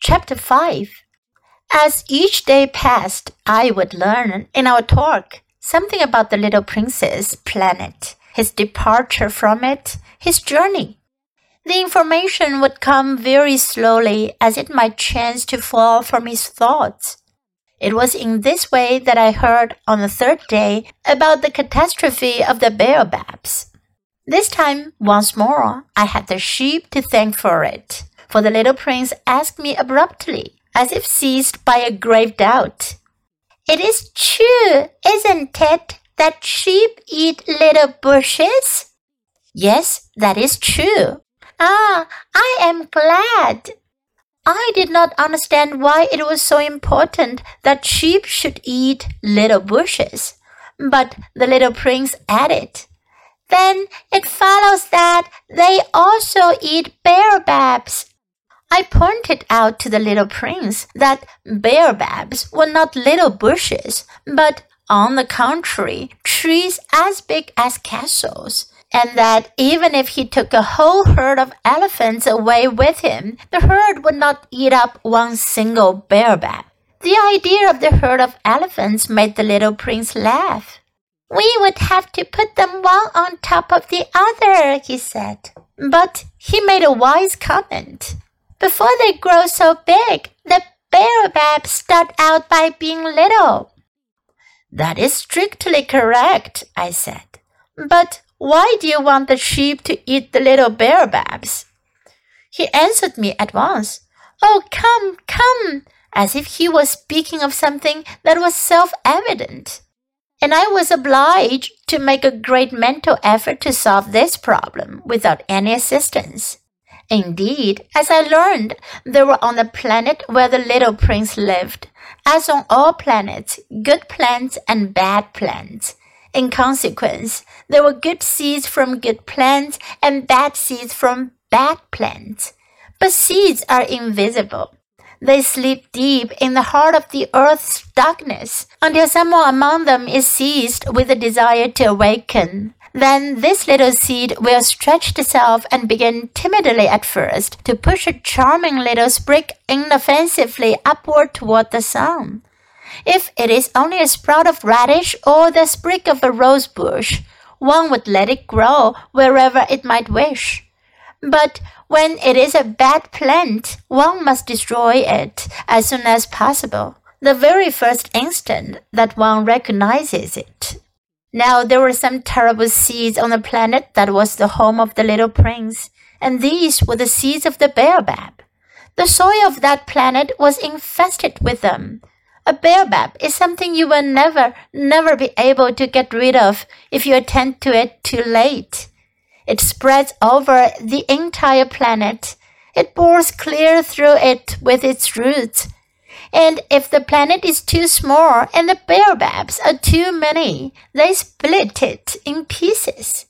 Chapter 5 As each day passed, I would learn in our talk something about the little prince's planet, his departure from it, his journey. The information would come very slowly as it might chance to fall from his thoughts. It was in this way that I heard on the third day about the catastrophe of the baobabs. This time, once more, I had the sheep to thank for it for the little prince asked me abruptly, as if seized by a grave doubt. It is true, isn't it, that sheep eat little bushes? Yes, that is true. Ah, I am glad. I did not understand why it was so important that sheep should eat little bushes. But the little prince added, Then it follows that they also eat baobabs I pointed out to the little prince that baobabs were not little bushes, but on the contrary, trees as big as castles, and that even if he took a whole herd of elephants away with him, the herd would not eat up one single baobab. The idea of the herd of elephants made the little prince laugh. We would have to put them one on top of the other, he said. But he made a wise comment. Before they grow so big, the baobabs start out by being little. That is strictly correct, I said. But why do you want the sheep to eat the little baobabs? He answered me at once. Oh, come, come, as if he was speaking of something that was self evident. And I was obliged to make a great mental effort to solve this problem without any assistance. Indeed, as I learned, they were on the planet where the little prince lived, as on all planets, good plants and bad plants. In consequence, there were good seeds from good plants and bad seeds from bad plants. But seeds are invisible. They sleep deep in the heart of the earth's darkness until someone among them is seized with a desire to awaken. Then this little seed will stretch itself and begin timidly at first to push a charming little sprig inoffensively upward toward the sun. If it is only a sprout of radish or the sprig of a rose bush, one would let it grow wherever it might wish. But when it is a bad plant, one must destroy it as soon as possible, the very first instant that one recognizes it. Now there were some terrible seeds on the planet that was the home of the little prince, and these were the seeds of the baobab. The soil of that planet was infested with them. A baobab is something you will never, never be able to get rid of if you attend to it too late. It spreads over the entire planet. It bores clear through it with its roots and if the planet is too small and the baobabs are too many, they split it in pieces.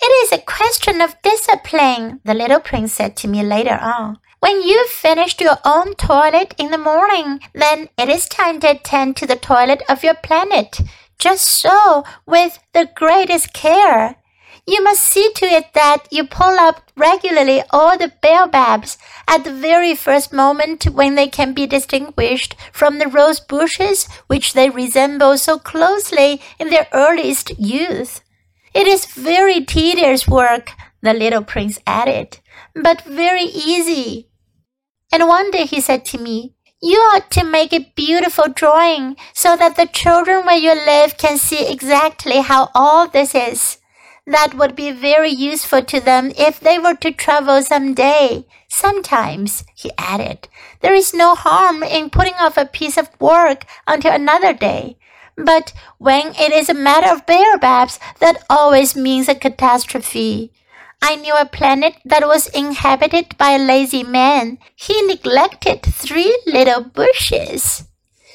It is a question of discipline, the little prince said to me later on. When you've finished your own toilet in the morning, then it is time to attend to the toilet of your planet. Just so, with the greatest care. You must see to it that you pull up regularly all the baobabs at the very first moment when they can be distinguished from the rose bushes which they resemble so closely in their earliest youth. It is very tedious work, the little prince added, but very easy. And one day he said to me, you ought to make a beautiful drawing so that the children where you live can see exactly how all this is that would be very useful to them if they were to travel some day. Sometimes, he added, there is no harm in putting off a piece of work until another day. But when it is a matter of baobabs, that always means a catastrophe. I knew a planet that was inhabited by a lazy man. He neglected three little bushes.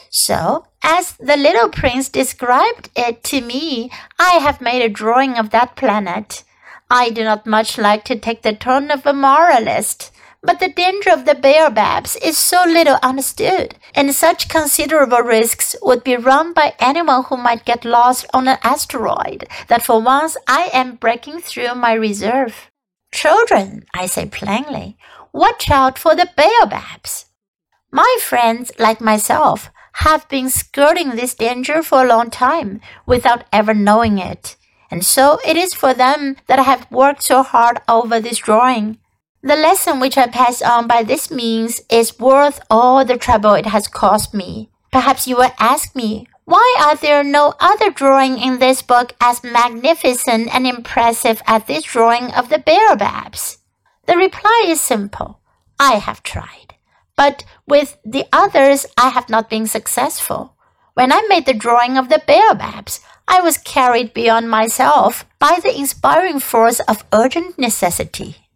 So, as the little prince described it to me, I have made a drawing of that planet. I do not much like to take the tone of a moralist, but the danger of the baobabs is so little understood, and such considerable risks would be run by anyone who might get lost on an asteroid, that for once I am breaking through my reserve. Children, I say plainly, watch out for the baobabs. My friends, like myself, have been skirting this danger for a long time without ever knowing it. And so it is for them that I have worked so hard over this drawing. The lesson which I pass on by this means is worth all the trouble it has cost me. Perhaps you will ask me, why are there no other drawing in this book as magnificent and impressive as this drawing of the baobabs? The reply is simple. I have tried. But with the others, I have not been successful. When I made the drawing of the baobabs, I was carried beyond myself by the inspiring force of urgent necessity.